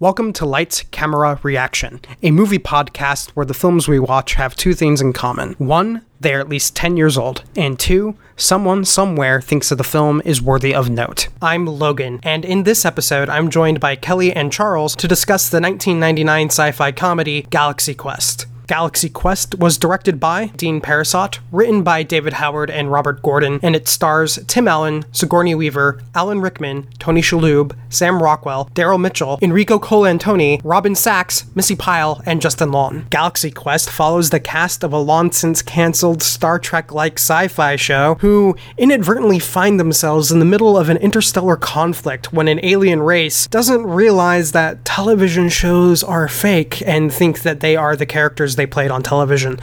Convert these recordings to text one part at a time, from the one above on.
Welcome to Lights Camera Reaction, a movie podcast where the films we watch have two things in common. One, they are at least 10 years old, and two, someone somewhere thinks that the film is worthy of note. I'm Logan, and in this episode, I'm joined by Kelly and Charles to discuss the 1999 sci fi comedy Galaxy Quest. Galaxy Quest was directed by Dean Parisot, written by David Howard and Robert Gordon, and it stars Tim Allen, Sigourney Weaver, Alan Rickman, Tony Shalhoub, Sam Rockwell, Daryl Mitchell, Enrico Colantoni, Robin Sachs, Missy Pyle, and Justin Long. Galaxy Quest follows the cast of a long since cancelled Star Trek-like sci-fi show who inadvertently find themselves in the middle of an interstellar conflict when an alien race doesn't realize that television shows are fake and think that they are the characters they played on television.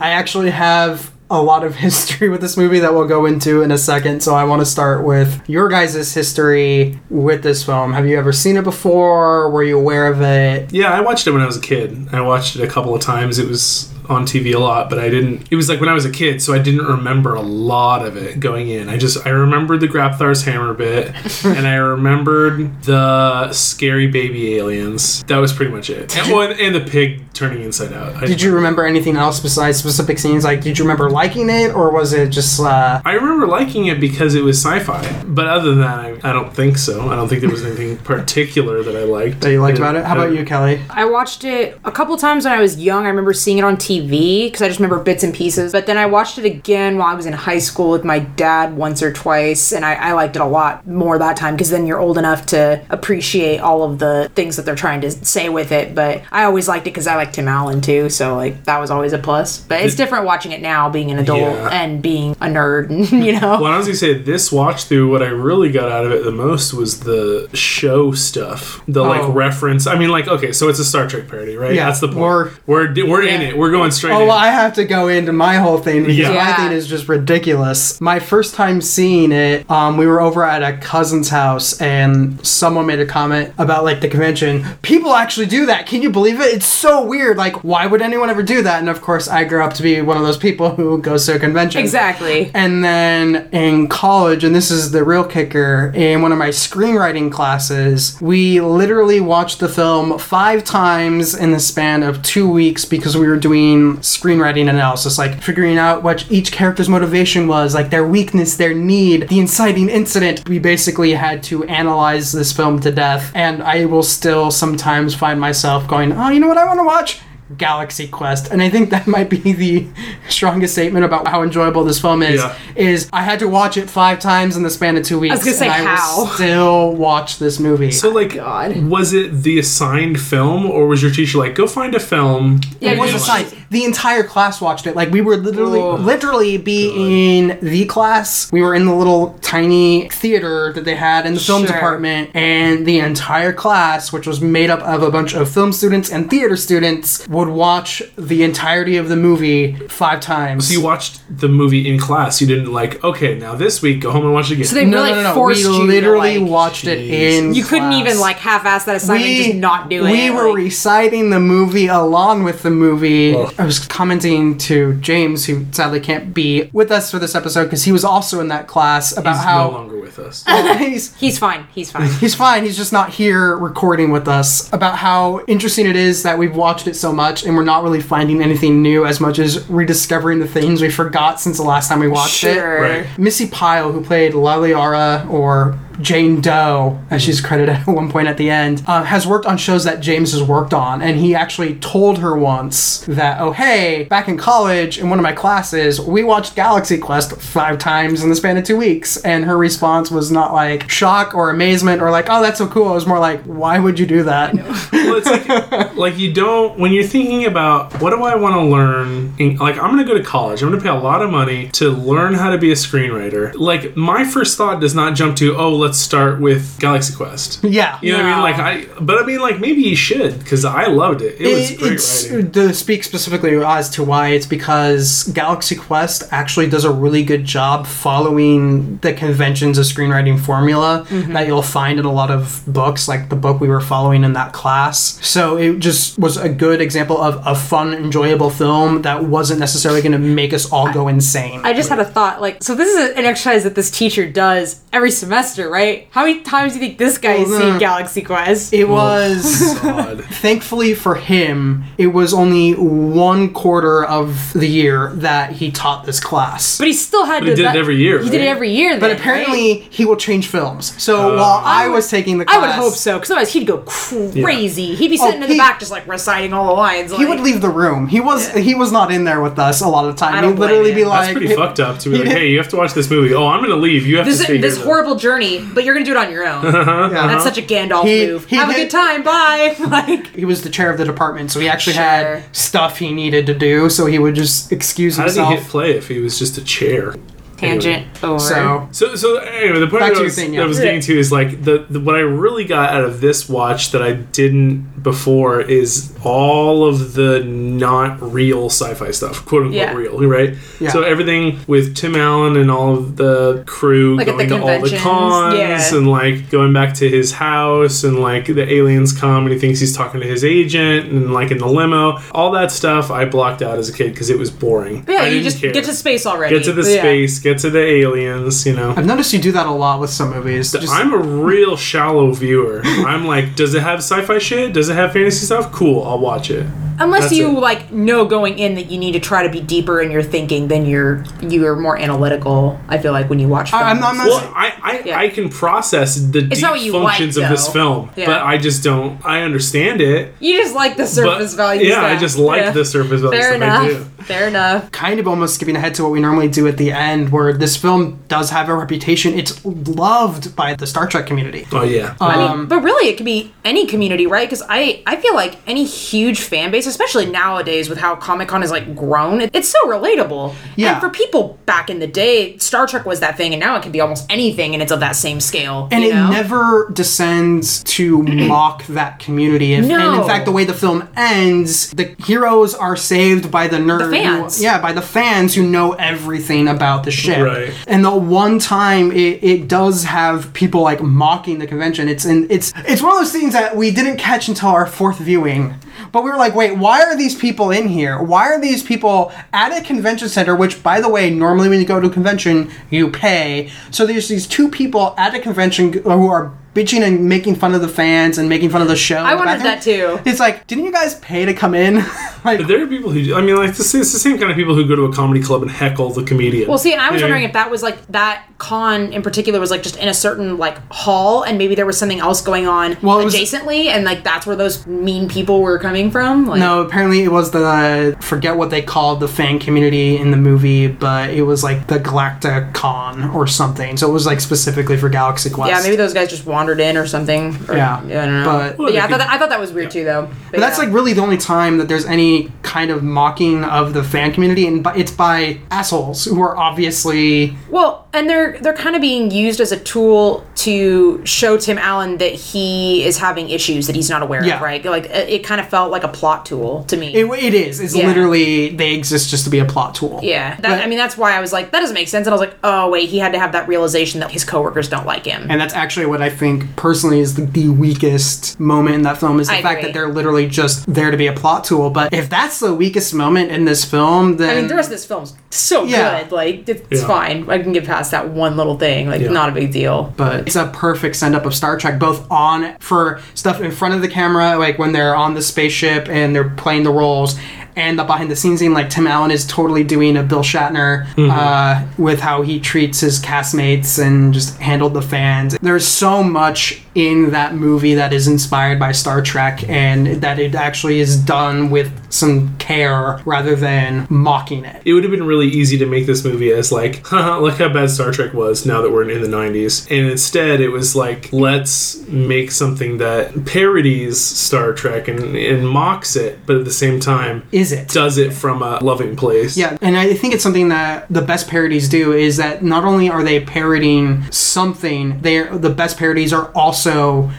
I actually have a lot of history with this movie that we'll go into in a second, so I want to start with your guys' history with this film. Have you ever seen it before? Were you aware of it? Yeah, I watched it when I was a kid. I watched it a couple of times. It was on TV a lot, but I didn't. It was like when I was a kid, so I didn't remember a lot of it going in. I just I remembered the Grabthar's hammer bit, and I remembered the scary baby aliens. That was pretty much it. And, well, and the pig turning inside out. I, Did you remember anything else besides specific scenes? Like, did you remember liking it, or was it just? Uh, I remember liking it because it was sci-fi, but other than that, I, I don't think so. I don't think there was anything particular that I liked. that you liked I about it? How didn't- about you, Kelly? I watched it a couple times when I was young. I remember seeing it on TV because I just remember bits and pieces. But then I watched it again while I was in high school with my dad once or twice, and I, I liked it a lot more that time because then you're old enough to appreciate all of the things that they're trying to say with it. But I always liked it because I like Tim Allen too, so like that was always a plus. But it's different watching it now, being an adult Yeah. and being a nerd, and, you know. Well, I was gonna say this watch through. What I really got out of it the most was the show stuff, the Oh. like reference. I mean, like okay, so it's a Star Trek parody, right? Yeah, that's the point. we're- We're we're, in it. We're going straight. Oh, in. well, I have to go into my whole thing because Yeah. my thing is just ridiculous. My first time seeing it, um, we were over at a cousin's house and someone made a comment about like the convention. People actually do that. Can you believe it? It's so weird. Like, why would anyone ever do that? And of course, I grew up to be one of those people who goes to a convention. Exactly. And then in college, and this is the real kicker, in one of my screenwriting classes, we literally watched the film five times in the span of two weeks because we were doing screenwriting analysis, like figuring out what each character's motivation was, like their weakness, their need, the inciting incident. We basically had to analyze this film to death, and I will still sometimes find myself going, oh, you know what I want to watch? Galaxy Quest, and I think that might be the strongest statement about how enjoyable this film is. Yeah. Is I had to watch it five times in the span of two weeks. was gonna say, and I how? still watch this movie. so like, God. was it the assigned film, or was your teacher like, go find a film? Yeah, it was you- assigned. The entire class watched it. Like we were literally, Oh. literally be in the class. We were in the little tiny theater that they had in the film Sure. department, and the entire class, which was made up of a bunch of film students and theater students, would watch the entirety of the movie five times. So you watched the movie in class. You didn't like, okay, now this week go home and watch it again. So they no, really no, no, no. forced We you to, literally like- watched it Jeez. in. You couldn't class. even like half-ass that assignment, and just not do it. We were like- reciting the movie along with the movie. Ugh. I was commenting to James, who sadly can't be with us for this episode because he was also in that class about He's how no longer with us. he's He's fine. He's fine. He's fine. He's just not here recording with us about how interesting it is that we've watched it so much and we're not really finding anything new as much as rediscovering the things we forgot since the last time we watched it. Right. Missy Pyle, who played Laliari or Jane Doe, as she's credited at one point at the end, uh, has worked on shows that James has worked on. And he actually told her once that, oh, hey, back in college, in one of my classes, we watched Galaxy Quest five times in the span of two weeks. And her response was not like shock or amazement or like, oh, that's so cool. It was more like, why would you do that? well, it's like, like you don't when you're thinking about what do I want to learn. In, like I'm going to go to college. I'm going to pay a lot of money to learn how to be a screenwriter. Like my first thought does not jump to oh let's start with Galaxy Quest. yeah. You know what I mean? Like I, but I mean like maybe you should because I loved it. It was It- great it's writing. to speak specifically as to why it's because Galaxy Quest actually does a really good job following the conventions of screenwriting formula Mm-hmm. that you'll find in a lot of books, like the book we were following in that class. So it just was a good example of a fun, enjoyable film that wasn't necessarily going to make us all go insane. I just had a thought, like, so this is an exercise that this teacher does every semester, right? How many times do you think this guy has Well, seen. Galaxy Quest? It was. God. Thankfully for him, it was only one quarter of the year that he taught this class. but he still had he to. did it every year, He did it every year. But then, apparently, he will change films. So Uh, while I, I would- was taking the class, I would hope so, because otherwise he'd go crazy. He'd be Oh, sitting in the he- back just like reciting all the lines. He would leave the room. He was he was not in there with us a lot of the time. I don't He'd literally blame be him. like, That's pretty fucked up to be like, hey, you have to watch this movie. Oh, I'm gonna leave. You have This, to stay this here. Horrible journey, but you're gonna do it on your own. Uh-huh. Yeah. That's such a Gandalf He- move. he Have a good time. Bye. like He was the chair of the department, so he actually Sure. had stuff he needed to do. So he would just excuse How did he himself. hit play if he was just a chair? Tangent over. so So, so anyway, the point that I was, thing, that I was getting to is like the, the what I really got out of this watch that I didn't before is all of the not real sci-fi stuff, quote unquote Yeah. real, right? Yeah. So everything with Tim Allen and all of the crew Like going the to all the cons yeah. and like going back to his house and like the aliens come and he thinks he's talking to his agent and like in the limo, all that stuff I blocked out as a kid because it was boring. But yeah, you just care. get to space already. Get to the Yeah. space, get to the aliens, you know. I've noticed you do that a lot with some movies. Just- I'm a real shallow viewer. I'm like, does it have sci-fi shit? Does it have fantasy stuff? Cool, I'll watch it. Unless That's you it. like know going in that you need to try to be deeper in your thinking, then you're you're more analytical. I feel like when you watch. Films. I- I'm not- I'm not- Well, I I, Yeah. I can process the deep not what you functions like, of this film, Yeah. but I just don't. I understand it. you just like the surface value. yeah, I just like Yeah. the surface value Fair stuff. I do. enough. Fair enough. kind of almost skipping ahead to what we normally do at the end, where this film does have a reputation. It's loved by the Star Trek community. Oh yeah. I mean, Um, but really, it could be any community, right? Because I, I feel like any huge fan base, especially nowadays with how Comic Con is like grown, it, it's so relatable. Yeah. And for people back in the day, Star Trek was that thing, and now it can be almost anything, and it's of that same scale. and you it know? never descends to mock that community. If, And in fact, the way the film ends, the heroes are saved by the nerd. who- fans. yeah, by the fans who know everything about the ship. Right. And the one time it, it does have people like mocking the convention. It's in it's it's one of those things that we didn't catch until our fourth viewing. But we were like, wait, why are these people in here? Why are these people at a convention center? Which, by the way, normally when you go to a convention, you pay. So there's these two people at a convention who are bitching and making fun of the fans and making fun of the show. I in the wondered that too. It's like, didn't you guys pay to come in? like, But there are people who, I mean, like, this is the same kind of people who go to a comedy club and heckle the comedian. Well, see, and I was You know? wondering if that was like that con in particular was like just in a certain like hall, and maybe there was something else going on Well, it was- adjacently, and like that's where those mean people were coming from. Like, No, apparently it was the forget what they called the fan community in the movie, but it was like the Galacticon or something. So it was like specifically for Galaxy Quest. Yeah, maybe those guys just wandered in or something. Or, Yeah, I don't know. but- But, yeah, I thought, that, I thought that was weird too, though. But that's yeah. like really the only time that there's any kind of mocking of the fan community, and bu- it's by assholes who are obviously well, and they're they're kind of being used as a tool to show Tim Allen that he is having issues that he's not aware Yeah. of, right? Like it, it kind of felt like a plot tool to me. it, it is. It's Yeah. literally they exist just to be a plot tool. yeah, that, But- I mean that's why I was like, that doesn't make sense, and I was like, oh wait, he had to have that realization that his coworkers don't like him. And that's actually what I think personally is the, the weakest moment in that film is the I fact agree. that they're literally just there to be a plot tool. But if that's the weakest moment in this film, then I mean, the rest of this film's so Yeah. good. Like, it's Yeah. fine. I can get past that one little thing. Like, Yeah. not a big deal. but it's a perfect send up of Star Trek, both on for stuff in front of the camera, like when they're on the spaceship and they're playing the roles, and the behind the scenes scene, like Tim Allen is totally doing a Bill Shatner uh, with how he treats his castmates and just handled the fans. There's so much in that movie that is inspired by Star Trek, and that it actually is done with some care rather than mocking it. it would have been really easy to make this movie as like, haha, look how bad Star Trek was now that we're in the 90s. And instead, it was like, let's make something that parodies Star Trek and, and mocks it, but at the same time, Is it? does it from a loving place. Yeah, and I think it's something that the best parodies do is that not only are they parodying something, they are the best parodies are also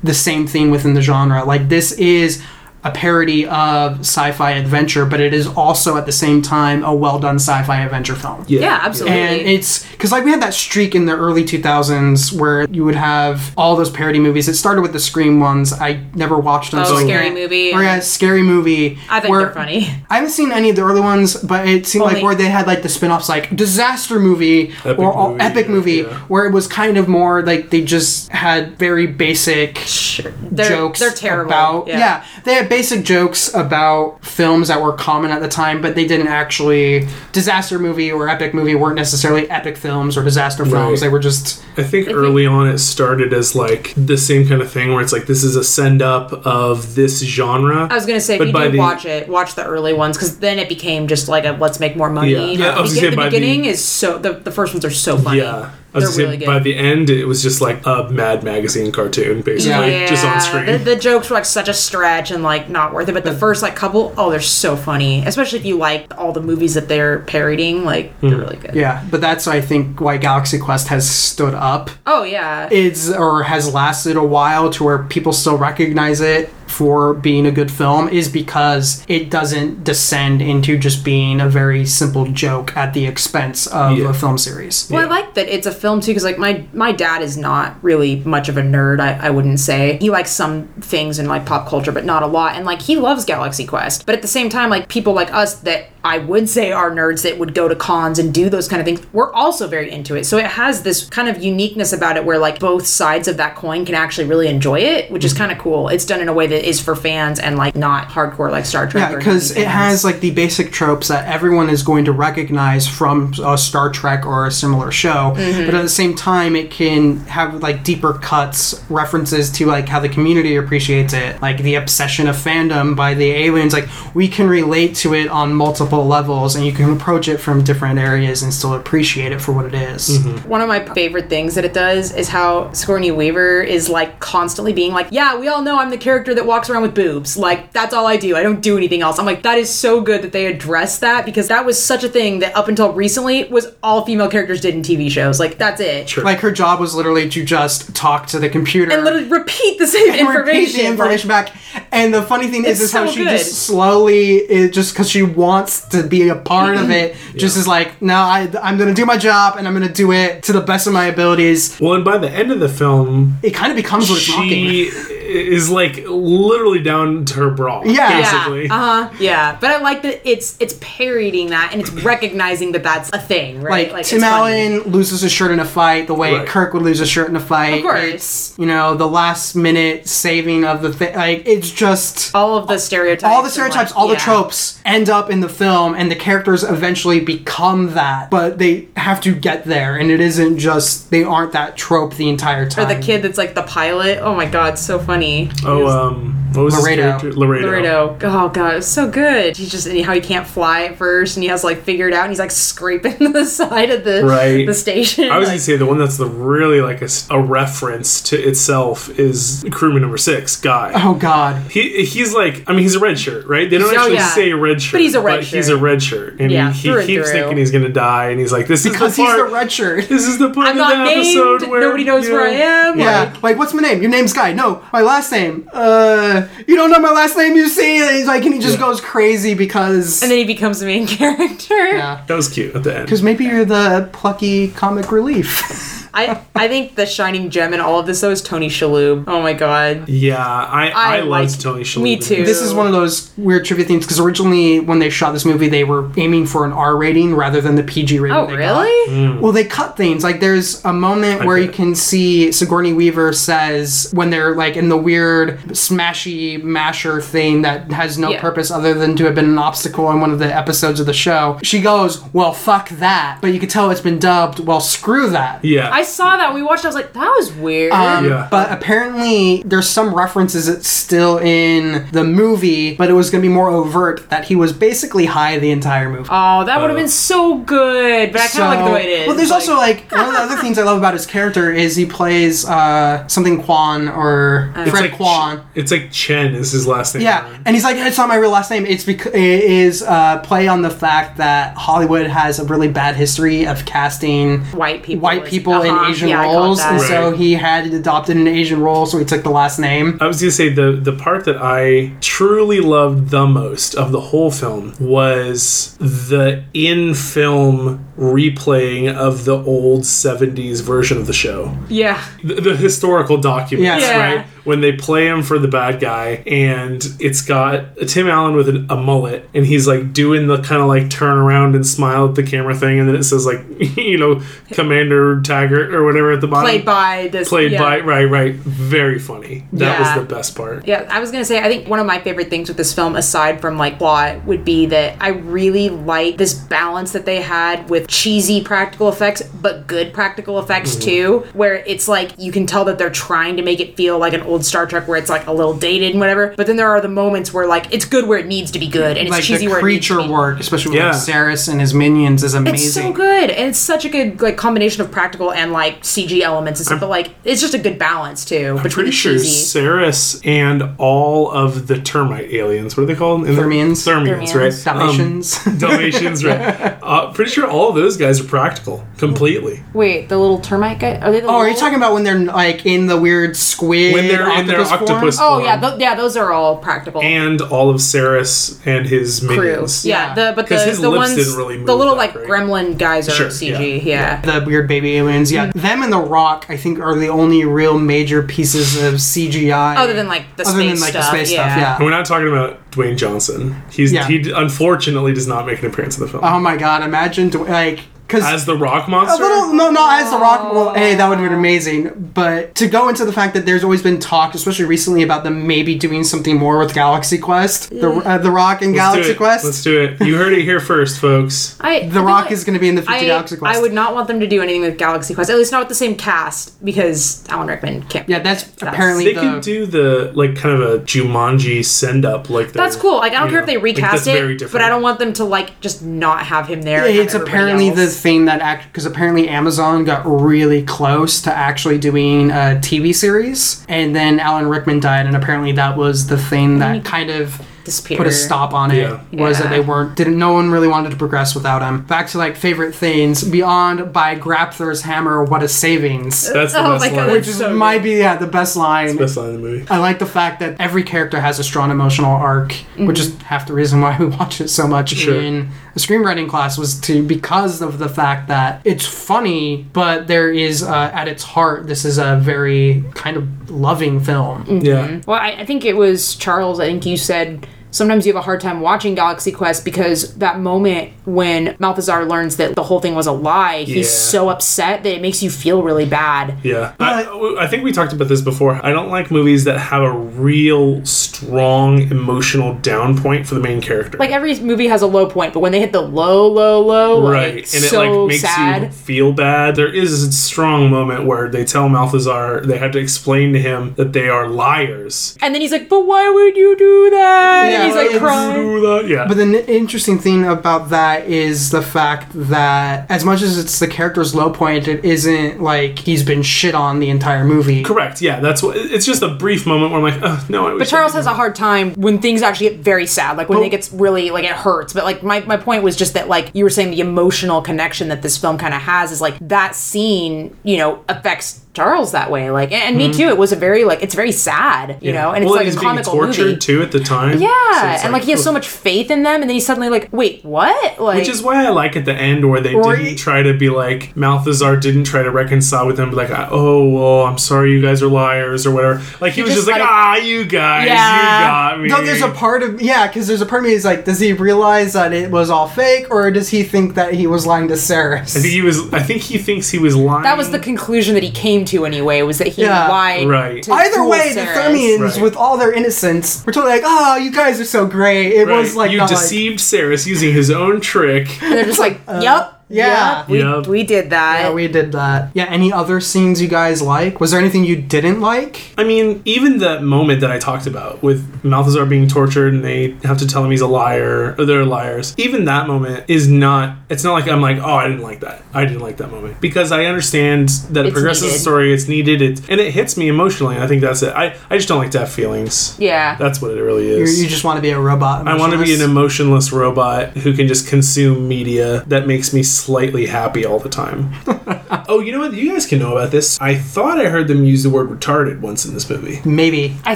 the same thing within the genre. Like this is a parody of sci-fi adventure, but it is also at the same time a well done sci-fi adventure film. Yeah, absolutely. And it's because like we had that streak in the early 2000s where you would have all those parody movies. It started with the Scream ones. I never watched them. Oh, so Scary can't- Movie. Or yeah, scary movie. I think where- they're funny. I haven't seen any of the early ones, but it seemed like where they had like the spin-offs like disaster movie Epic or or movie, epic yeah, movie yeah. where it was kind of more like they just had very basic Sure. They're, jokes They're terrible. about yeah. they had basic jokes about films that were common at the time but they didn't actually disaster movie or epic movie weren't necessarily epic films or disaster films Right. they were just I think early on it started as like the same kind of thing where it's like this is a send up of this genre. I was gonna say, if you by do the- watch it, watch the early ones because then it became just like a let's make more money. Yeah. Yeah, I was the, gonna say the by the- beginning is so the, the first ones are so funny. Yeah. I was really say, good. by the end, it was just like a Mad Magazine cartoon, basically, yeah, just on screen. The, the jokes were like such a stretch and like not worth it. But the first like couple, oh, they're so funny. Especially if you like all the movies that they're parodying, like Hmm. they're really good. yeah but that's i think why galaxy quest has stood up Oh yeah, it's or has lasted a while to where people still recognize it for being a good film is because it doesn't descend into just being a very simple joke at the expense of Yeah. a film series. Well, Yeah. I like that it's a film too, because like my my dad is not really much of a nerd. I, I wouldn't say he likes some things in like pop culture, but not a lot. And like he loves Galaxy Quest, but at the same time, like people like us that I would say are nerds that would go to cons and do those kind of things, we're also very into it. So it has this kind of uniqueness about it, where like both sides of that coin can actually really enjoy it, which is Mm-hmm. kind of cool. It's done in a way that is for fans and like not hardcore like Star Trek. Yeah, because it has like the basic tropes that everyone is going to recognize from a Star Trek or a similar show, Mm-hmm. but at the same time, it can have like deeper cuts, references to like how the community appreciates it, like the obsession of fandom by the aliens. Like we can relate to it on multiple levels, and you can approach it from different areas and still appreciate it for what it is. Mm-hmm. One of my favorite things that it does is how Sigourney Weaver is like constantly being like, "Yeah, we all know I'm the character that walks around with boobs. Like that's all I do. I don't do anything else." I'm like, that is so good that they addressed that because that was such a thing that up until recently was all female characters did in TV shows. Like that's it. Sure. Like her job was literally to just talk to the computer And literally repeat the same and information. repeat the information back. And the funny thing is, It's is how she good. just slowly, is just because she wants to be a part of it, just is like, no, I, I'm going to do my job and I'm going to do it to the best of my abilities. well, and by the end of the film, It kind of becomes what it's mocking. She is like literally down to her bra. Yeah. basically. Yeah, uh huh. Yeah, but I like that it's it's parodying that and it's recognizing that that's a thing, right? Like, Tim it's funny. Allen loses his shirt in a fight the way Right. Kirk would lose his shirt in a fight. Of course. It's, you know, the last minute saving of the thing. Like, it's just. all of the stereotypes, all the stereotypes, like, all the yeah. tropes end up in the film, and the characters eventually become that. But they have to get there, and it isn't just they aren't that trope the entire time. Or the kid that's like the pilot. Oh my god, so funny. Oh, um, what was Laredo. his character? Laredo. Laredo. Oh god, it's so good. He's just and how he can't fly at first, and he has like figured out, and he's like scraping the side of the Right. the station. I was like, gonna say the one that's the really like a, s- a reference to itself is crewman number six, Guy. oh God, He he's like I mean he's a red shirt, right? They don't Oh, actually yeah. say red shirt, But he's a red He's shirt. a red shirt, and Yeah, he, he keeps through. thinking he's gonna die, and he's like, "This because is the he's part. the red shirt. this is the part I'm of the not episode named. where Nobody knows you where I am. Yeah, like what's my name? Your name's Guy. No, my last name. Uh, you don't know my last name. You see, and he's like, and he just Yeah. goes crazy because. and then he becomes the main character. yeah, That was cute at the end. because maybe you're the plucky comic relief. I I think the shining gem in all of this though is Tony Shalhoub. Oh my god. Yeah, I I, I loved like- Tony Shalhoub. me too. this. this is one of those weird trivia things because originally when they shot this movie, they were aiming for an R rating rather than the PG rating. Oh they got. really? Hmm. Well, they cut things. Like, there's a moment I where you can see Sigourney Weaver says when they're like in the weird smashy masher thing that has no Yeah. purpose other than to have been an obstacle in one of the episodes of the show. She goes, "Well, fuck that," but you can tell it's been dubbed. Well, screw that. Yeah, I saw that when we watched. it, I was like, that was weird. Um, Yeah. But apparently, there's some references that's still in the movie, but it was going to be more overt that he was basically high the entire movie. oh, that would have been so good. But I kind of like the way it is. Well, there's Like- also like one of the other things I love about his character is he plays uh, something Kwan or it's Fred like Kwan. Ch- it's like Chen is his last name. Yeah, and he's like, it's not my real last name. It's because it is uh, play on the fact that Hollywood has a really bad history of casting white people. white people in uh-huh. Uh-huh. Asian Yeah, roles, that. and so he had adopted an Asian role, so he took the last name. I was gonna say the the part that I truly loved the most of the whole film was the in film replaying of the old 70s version of the show. Yeah. The, the historical documents, Yes. Yeah. right? When they play him for the bad guy, and it's got Tim Allen with a, a mullet, and he's like doing the kind of like turn around and smile at the camera thing, and then it says like, you know, Commander Taggart or whatever at the bottom. Played by this. Played yeah. by, right, right. Very funny. That Yeah. was the best part. Yeah, I was gonna say I think one of my favorite things with this film, aside from like plot, would be that I really like this balance that they had with cheesy practical effects, but good practical effects Mm-hmm. too. Where it's like you can tell that they're trying to make it feel like an old Star Trek, where it's like a little dated and whatever. But then there are the moments where like it's good where it needs to be good, and it's like cheesy the where it needs to creature be. work, especially with Yeah. like Sarris and his minions, is amazing. It's so good, and it's such a good like combination of practical and like CG elements and stuff. but like it's just a good balance too between Pretty the sure cheesy. Sarris and all of the termite aliens, what are they called? In the- Thermians. Thermians, Thermians. right? Dalmatians. Um, Dalmatians, right? Uh, pretty sure all of those guys are practical, completely. Wait, the little termite guy? Are they the oh, are you talking about when they're like in the weird squid When they're in their octopus form? Oh yeah, th- yeah, those are all practical. and all of Sarris and his crew. minions. Yeah, Yeah. the but the, his the lips ones didn't really move the little like great. gremlin guys are Sure, CG. yeah. Yeah. the weird baby aliens. Yeah, them and the Rock, I think, are the only real major pieces of CGI. Other than like the other space than like stuff. the space yeah. stuff. Yeah. And we're not talking about Dwayne Johnson. He's Yeah. he unfortunately does not make an appearance in the film Oh my god! Imagine like because as the Rock A monster. little, no, not as the Rock. Well, hey, that would have been amazing. But to go into the fact that there's always been talk, especially recently, about them maybe doing something more with Galaxy Quest, the uh, the Rock and Let's do Galaxy it. Quest. Let's do it. You heard it here first, folks. I, the I Rock feel is going to be in the future I, Galaxy Quest. I would not want them to do anything with Galaxy Quest. At least not with the same cast because Alan Rickman can't. Yeah, that's apparently They the. could do the like kind of a Jumanji send up like That's cool. Like I don't care know, if they recast that's very it, but I don't want them to like just not have him there. and have it's everybody apparently the else. Thing that act because apparently Amazon got really close to actually doing a TV series, and then Alan Rickman died, and apparently that was the thing that kind of disappear. put a stop on it Yeah. was that Yeah. they weren't didn't no one really wanted to progress without him back to like favorite things beyond by Grabthar's hammer what a savings That's the Oh best my God, line. that's which is so might be yeah the best line Best line in the movie. I like the fact that every character has a strong emotional arc, which is half the reason why we watch it so much Sure. in a screenwriting class was to because of the fact that it's funny, but there is uh, at its heart this is a very kind of loving film. Yeah. Well, I, I think it was Charles. I think you said sometimes you have a hard time watching Galaxy Quest because that moment when Malthazar learns that the whole thing was a lie, Yeah. he's so upset that it makes you feel really bad. Yeah. I, I think we talked about this before. I don't like movies that have a real strong emotional down point for the main character. Like every movie has a low point, but when they hit the low, low, low, right. it's And it so like makes sad. you feel bad. There is a strong moment where they tell Malthazar they had to explain to him that they are liars. And then he's like, "But why would you do that?" Yeah, and he's like crying. That? Yeah. But the n- interesting thing about that is the fact that as much as it's the character's low point, it isn't like he's been shit on the entire movie. Correct. Yeah. That's what. It's just a brief moment where I'm like, oh, no. I But wish I Charles could has a hard time when things actually get very sad, like when But- it gets really like it hurts. But like my, my point was just that like you were saying the emotional connection that this film kind of has is like that scene, you know, affects Charles that way. Like and, and me too. It was a very like it's very sad, you know, and it's Mm-hmm. like he's a being comical tortured movie. too at the time. Yeah, So it's and like he has oh. so much faith in them, and then he's suddenly like, "Wait, what?" Like, Which is why I like at the end where they Or didn't try to be like Malthazar didn't try to reconcile with them, like oh well, I'm sorry you guys are liars or whatever. Like he, was just just like let it- ah you guys, Yeah. you got me. No, there's a part of yeah, because there's a part of me is like, does he realize that it was all fake, or does he think that he was lying to Sarris? I think he was. I think he thinks he was lying. that was the conclusion that he came to anyway. Was that he Yeah. lied? Right. to Either fool way, the Sarah. Thermians, Right. with all their innocence, were totally like, "Oh, you guys are so great." It Right. was like you not like- deceived Sarris using his own trick. And they're just like, uh, "Yep, yeah. yep, we, Yep. we did that." yeah, we did that. Yeah. Any other scenes you guys like? Was there anything you didn't like? I mean, even that moment that I talked about with Malthazar being tortured and they have to tell him he's a liar or they're liars. Even that moment is not. It's not like I'm like, oh, I didn't like that. I didn't like that moment because I understand that it It's progresses the story. It's needed. It and it hits me emotionally. And I think that's it. I I just don't like to have feelings. yeah. That's what it really You, is. you just want to be a robot. I want to be an emotionless? emotionless robot who can just consume media that makes me slightly happy all the time. oh, you know what? You guys can know about this. I thought I heard them use the word retarded once in this movie. Maybe. I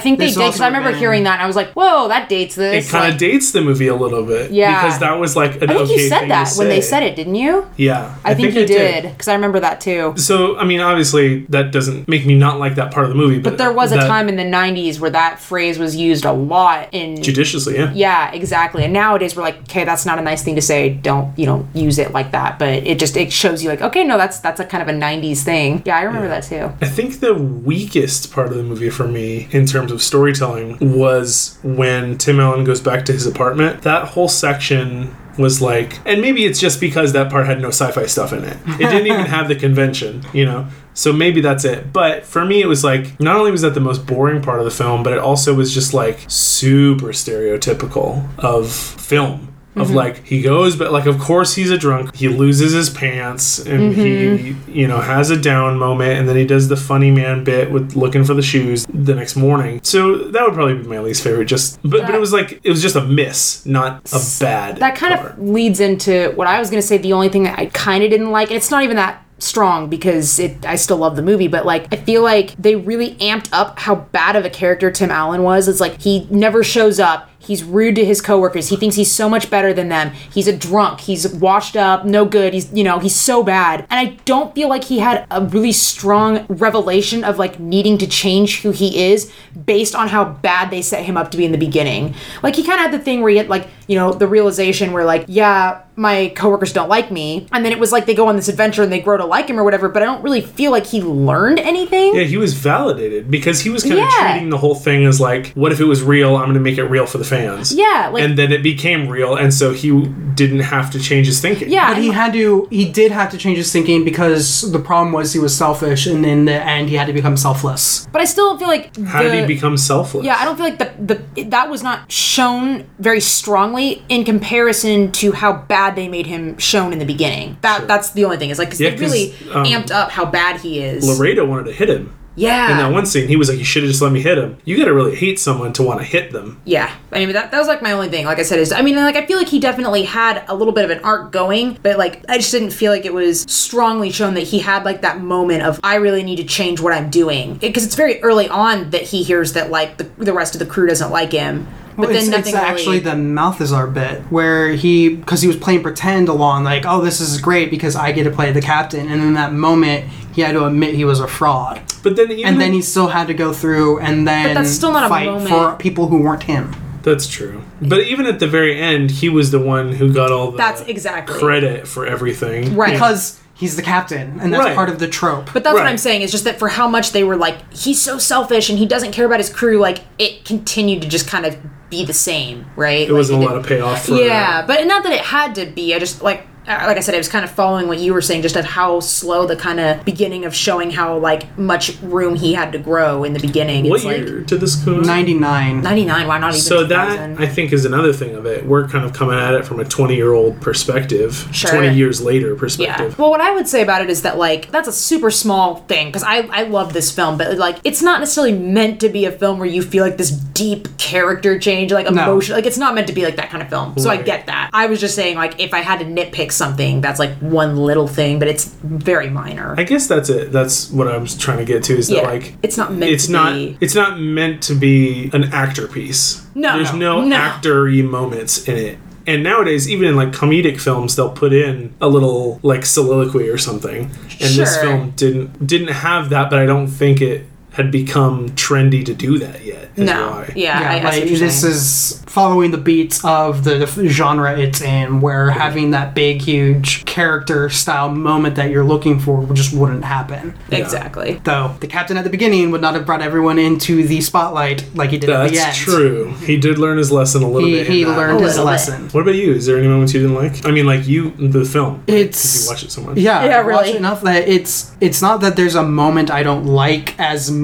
think they This did because also I remember been- hearing that and I was like, "Whoa, that dates this." It kind of Like, dates the movie a little bit. Yeah. Because that was like an I think okay you said thing that to when they say. said it, didn't you? Yeah. I, think, you it did because I remember that too. So, I mean, obviously, that doesn't make me not like that part of the movie. But, But there was a that- time in the '90s where that phrase was used a lot in. Judiciously, yeah. yeah, exactly. And nowadays we're like, okay, that's not a nice thing to say. Don't you know use it like that. But it just it shows you like, okay, no, that's that's a kind of a '90s thing. Yeah, I remember that too. I think the weakest part of the movie for me in terms of storytelling was when Tim Allen goes back to his apartment. That whole section was like, and maybe it's just because that part had no sci fi stuff in it. It didn't even have the convention, you know? So maybe that's it. But for me, it was like, not only was that the most boring part of the film, but it also was just like super stereotypical of film. Of mm-hmm. like he goes, but like of course he's a drunk. He loses his pants and he mm-hmm. you know has a down moment, and then he does the funny man bit with looking for the shoes the next morning. So that would probably be my least favorite. Just but but it was like it was just a miss, not a bad. that kind part. of leads into what I was going to say. The only thing that I kind of didn't like, and it's not even that strong because it I still love the movie, but like I feel like they really amped up how bad of a character Tim Allen was. It's like he never shows up. He's rude to his coworkers. He thinks he's so much better than them. He's a drunk. He's washed up, no good. He's, you know, he's so bad. And I don't feel like he had a really strong revelation of like needing to change who he is based on how bad they set him up to be in the beginning. Like he kind of had the thing where he had like, you know, the realization where like, yeah, my coworkers don't like me. And then it was like they go on this adventure and they grow to like him or whatever, but I don't really feel like he learned anything. Yeah, he was validated because he was kind of Yeah. treating the whole thing as like, what if it was real? I'm going to make it real for the fans. Yeah, like and then it became real, and so he didn't have to change his thinking. yeah, But he had to. He did have to change his thinking because the problem was he was selfish, and in the end, he had to become selfless. but I still feel like How did he become selfless? Yeah, I don't feel like the the that was not shown very strongly in comparison to how bad they made him shown in the beginning. That that's the only thing is like 'cause Yeah, they really 'cause, um, amped up how bad he is. Laredo wanted to hit him. Yeah, In that one scene, he was like, "You should have just let me hit him." You got to really hate someone to want to hit them. yeah. I mean that that was like my only thing. Like I said, is I mean like I feel like he definitely had a little bit of an arc going, but like I just didn't feel like it was strongly shown that he had like that moment of I really need to change what I'm doing because it's very early on that he hears that like the the rest of the crew doesn't like him. But Well, then it's, nothing it's actually really, the Malthazar bit where he, because he was playing pretend along, like, oh, this is great because I get to play the captain, and in that moment, he had to admit he was a fraud, But then, even and then he still had to go through and then that's still not a fight moment. for people who weren't him. that's true. But even at the very end, he was the one who got all the That's exactly. credit for everything. Right. Because he's the captain, and that's Right. part of the trope. But that's what Right. I'm saying is just that for how much they were like, he's so selfish and he doesn't care about his crew, like it continued to just kind of be the same, right? It wasn't a lot of payoff for Yeah, but not that it had to be. I just like Uh, like I said, I was kind of following what you were saying, just at how slow the kind of beginning of showing how like much room he had to grow in the beginning. What it's like year did this come 99. 99. Why not even? So 2000? that I think is another thing of it. We're kind of coming at it from a 20 year old perspective, Sure. 20 years later perspective. Yeah. perspective. Well, what I would say about it is that like that's a super small thing because I I love this film, but like it's not necessarily meant to be a film where you feel like this deep character change, like No. emotion. Like it's not meant to be like that kind of film. So I get that. I was just saying like if I had to nitpick something, that's like one little thing, but it's very minor. I guess that's it. That's what I was trying to get to is yeah, that like it's not meant it's to not be. it's not meant to be an actor piece. No, There's no, no, no. actor-y moments in it. And nowadays, even in like comedic films, they'll put in a little like soliloquy or something. And this film didn't didn't have that, but I don't think it had become trendy to do that yet. is No, why. yeah, I, yeah, I see like what this saying. is following the beats of the, the genre it's in, where having that big, huge character style moment that you're looking for just wouldn't happen. exactly. Though the captain at the beginning would not have brought everyone into the spotlight like he did at the end. That's true. He did learn his lesson a little He, bit. he learned his little bit. lesson. What about you? Is there any moments you didn't like? I mean, like you, the film. It's Because you watch it so much. Yeah, Yeah, I watch really. it enough that it's it's not that there's a moment I don't like as much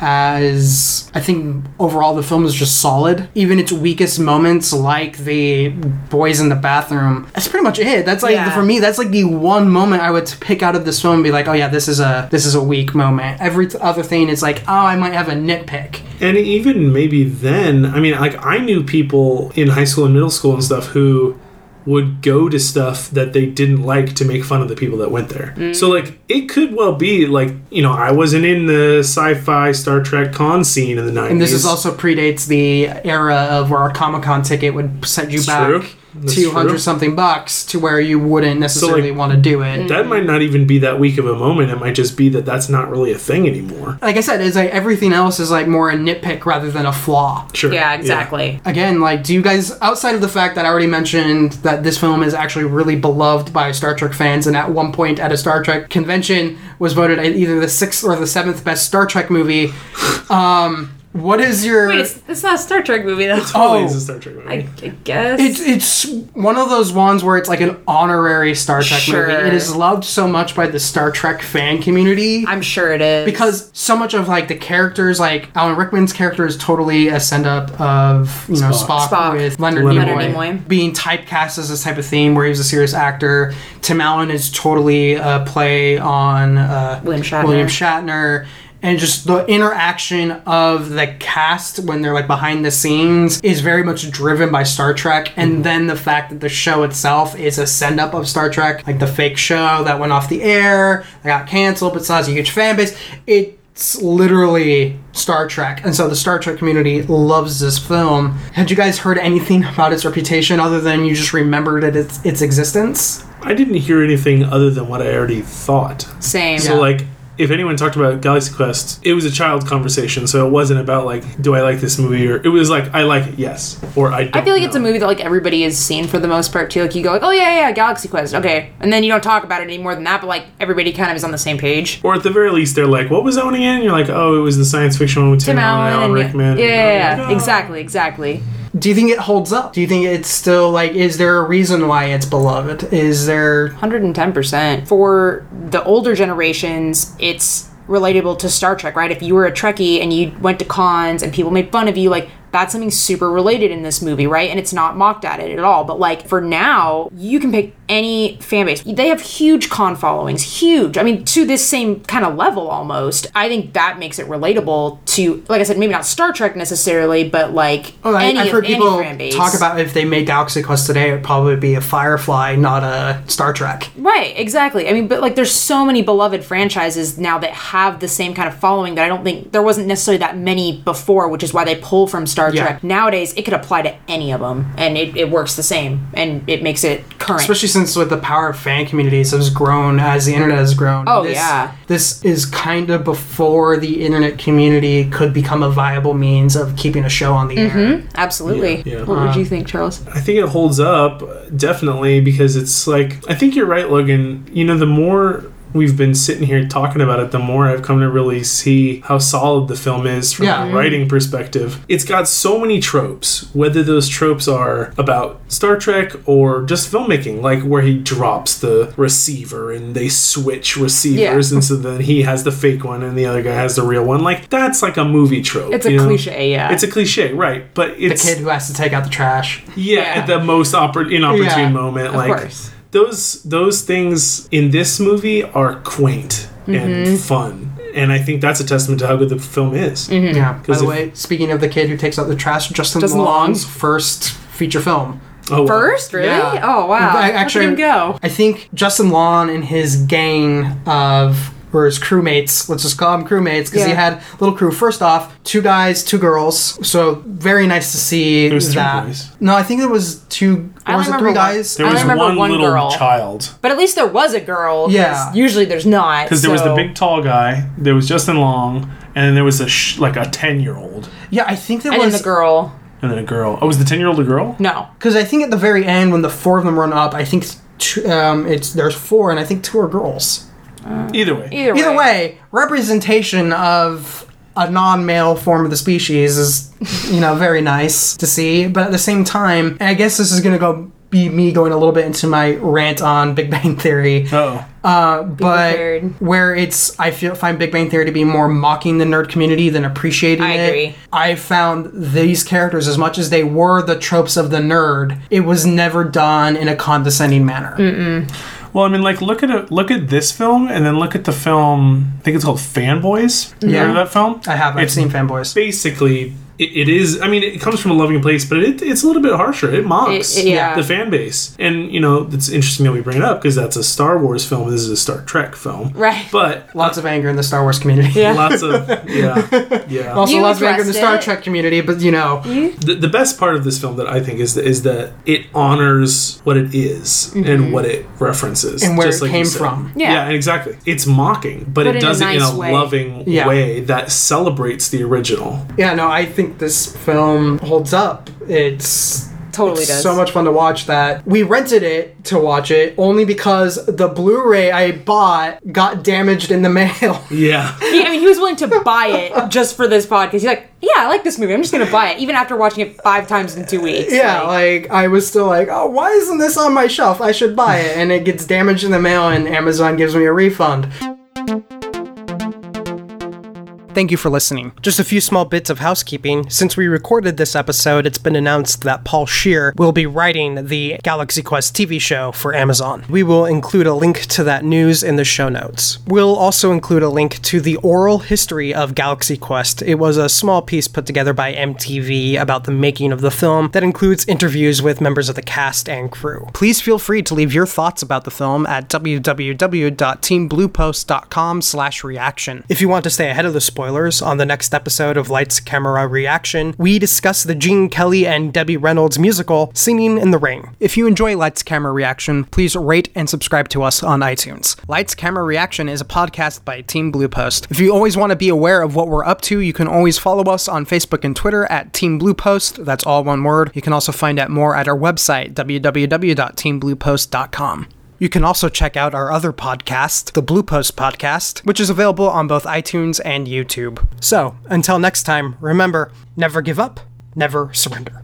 as I think overall the film is just solid. Even its weakest moments, like the boys in the bathroom, that's pretty much it. That's like Yeah. for me, that's like the one moment I would pick out of this film and be like, oh yeah, this is a this is a weak moment. Every other thing is like, oh, I might have a nitpick. And even maybe then, I mean, like I knew people in high school and middle school and stuff who would go to stuff that they didn't like to make fun of the people that went there. Mm. So like it could well be like you know I wasn't in the sci-fi Star Trek con scene in the nineties. And this is also predates the era of where a Comic Con ticket would set you It's back true. That's two hundred something bucks to where you wouldn't necessarily like- want to do it. that might not even be that weak of a moment. It might just be that that's not really a thing anymore. Like I said, it's like everything else is like more a nitpick rather than a flaw. Sure. Yeah, exactly. Again, like, do you guys, outside of the fact that I already mentioned that this film is actually really beloved by Star Trek fans, and at one point at a Star Trek convention was voted either the sixth or the seventh best Star Trek movie. Um, what is your? Wait, it's, it's not a Star Trek movie. That's Totally Oh. is a Star Trek movie. I, I guess. It's it's one of those ones where it's like an honorary Star Trek Sure. movie. It is loved so much by the Star Trek fan community. I'm sure it is because so much of like the characters, like Alan Rickman's character, is totally a send up of you know Spock. Spock, Spock. with Leonard, Leonard Nimoy, Nimoy. being typecast as this type of theme where he was a serious actor. Tim Allen is totally a play on uh, William Shatner. William Shatner. And just the interaction of the cast when they're like behind the scenes is very much driven by Star Trek. And mm-hmm. then the fact that the show itself is a send up of Star Trek, like the fake show that went off the air, that got canceled, but still has a huge fan base. It's literally Star Trek. And so the Star Trek community loves this film. Had you guys heard anything about its reputation other than you just remembered it, its, its existence? I didn't hear anything other than what I already thought. same. So like if anyone talked about Galaxy Quest, it was a child conversation, so it wasn't about like, do I like this movie or it was like I like it, yes. Or I don't I feel like it's a movie that like everybody has seen for the most part too. Like you go like, oh yeah, yeah, Galaxy Quest, okay, and then you don't talk about it any more than that. But like everybody kind of is on the same page. Or at the very least they're like, What was that one again? And you're like, Oh, it was the science fiction one with Tim, Tim Allen and Alan and Rickman. yeah, yeah, yeah, like, "Oh." exactly, exactly. Do you think it holds up? Do you think it's still like, is there a reason why it's beloved? Is there. 110%. For the older generations, it's relatable to Star Trek, right? If you were a Trekkie and you went to cons and people made fun of you, like that's something super related in this movie, right? And it's not mocked at it at all. But like for now, you can pick any fan base. They have huge con followings, huge. I mean, to this same kind of level almost. I think that makes it relatable to, like I said, maybe not Star Trek necessarily, but like Oh, I, any, I've of- heard any people fan base. talk about if they made Galaxy Quest today, it would probably be a Firefly, not a Star Trek. Right, exactly. I mean, but like there's so many beloved franchises now that have the same kind of following that I don't think there wasn't necessarily that many before, which is why they pull from Star Yeah. Trek. Nowadays, it could apply to any of them and it, it works the same and it makes it current. Especially since with the power of fan communities has grown as the internet has grown. Oh, this, yeah. This is kind of before the internet community could become a viable means of keeping a show on the air. Mm-hmm. Absolutely. Yeah, yeah. What would uh, you think, Charles? I think it holds up definitely because it's like I think you're right, Logan. You know, the more we've been sitting here talking about it, the more I've come to really see how solid the film is from Yeah. a writing perspective. It's got so many tropes, whether those tropes are about Star Trek or just filmmaking, like where he drops the receiver and they switch receivers, Yeah. and so then he has the fake one and the other guy has the real one. Like that's like a movie trope. It's a you know? cliche, yeah. It's a cliche, right? But it's The kid who has to take out the trash. yeah, Yeah. at the most oppor- inopportune Yeah, moment. of like course. Those those things in this movie are quaint Mm-hmm. and fun, and I think that's a testament to how good the film is. Mm-hmm. Yeah. By 'Cause the if- way, speaking of the kid who takes out the trash, Justin, Justin Long's Long. first feature film. Oh, wow. First, really? Yeah. Oh wow. I- actually- him go? I think Justin Long and his gang of or his crewmates, let's just call them crewmates, because he had a little crew. First off, two guys, two girls. So very nice to see was three that. boys. No, I think there was two. I Or was it remember three one. guys? There I was remember one, one little girl. child But at least there was a girl. Yeah. Usually there's not. because there was the big tall guy. There was Justin Long, and then there was a sh- like a ten year old, Yeah, I think there And then was the girl. and then a girl. Oh, was the ten year old a girl? No. because I think at the very end when the four of them run up, I think two, um, it's there's four, and I think two are girls. Either way, Either way. Either way, representation of a non-male form of the species is, you know, very nice to see. But at the same time, and I guess this is gonna go be me going a little bit into my rant on Big Bang Theory. oh, Uh, but prepared. where it's I feel find Big Bang Theory to be more mocking the nerd community than appreciating I it. agree. I found these characters as much as they were the tropes of the nerd, it was never done in a condescending manner. Well, I mean, like look at it. Look at this film, and then look at the film. I think it's called Fanboys. You Yeah. Remember that film? I have I've It's seen fanboys. basically it, it is. I mean, it comes from a loving place, but it, it's a little bit harsher. It mocks It- yeah. the fan base, and you know it's interesting that we bring it up because that's a Star Wars film. This is a Star Trek film, Right. But Lots of anger in the Star Wars community. Yeah. lots of yeah, yeah. Also, You lots of anger in the Star it. Trek community, but you know, the, the best part of this film that I think is is that it honors what it is and mm-hmm. what it references And where just it you came from. Yeah. And exactly. It's mocking, but, But it in a does it in nice a way. loving Yeah. way that celebrates the original. yeah, no, I think this film holds up. It's Totally it's does. so much fun to watch that. We rented it to watch it only because the Blu-ray I bought got damaged in the mail. Yeah. He, I mean, he was willing to buy it just for this podcast. He's like, yeah, I like this movie. I'm just gonna buy it, even after watching it five times in two weeks. Yeah, Like, like I was still like, oh, why isn't this on my shelf? I should buy it. And it gets damaged in the mail, and Amazon gives me a refund. Thank you for listening. Just a few small bits of housekeeping. Since we recorded this episode, it's been announced that Paul Scheer will be writing the Galaxy Quest TV show for Amazon. We will include a link to that news in the show notes. We'll also include a link to the oral history of Galaxy Quest. It was a small piece put together by MTV about the making of the film that includes interviews with members of the cast and crew. Please feel free to leave your thoughts about the film at www.teambluepost.com slash reaction. If you want to stay ahead of the spoilers, on the next episode of Lights Camera Reaction, we discuss the Gene Kelly and Debbie Reynolds musical Singing in the Rain. If you enjoy Lights Camera Reaction, please rate and subscribe to us on iTunes. Lights Camera Reaction is a podcast by Team Blue Post. If you always want to be aware of what we're up to, you can always follow us on Facebook and Twitter at Team Blue Post. That's all one word. You can also find out more at our website, www.teambluepost.com. You can also check out our other podcast, the Blue Post Podcast, which is available on both iTunes and YouTube. So, until next time, remember never give up, never surrender.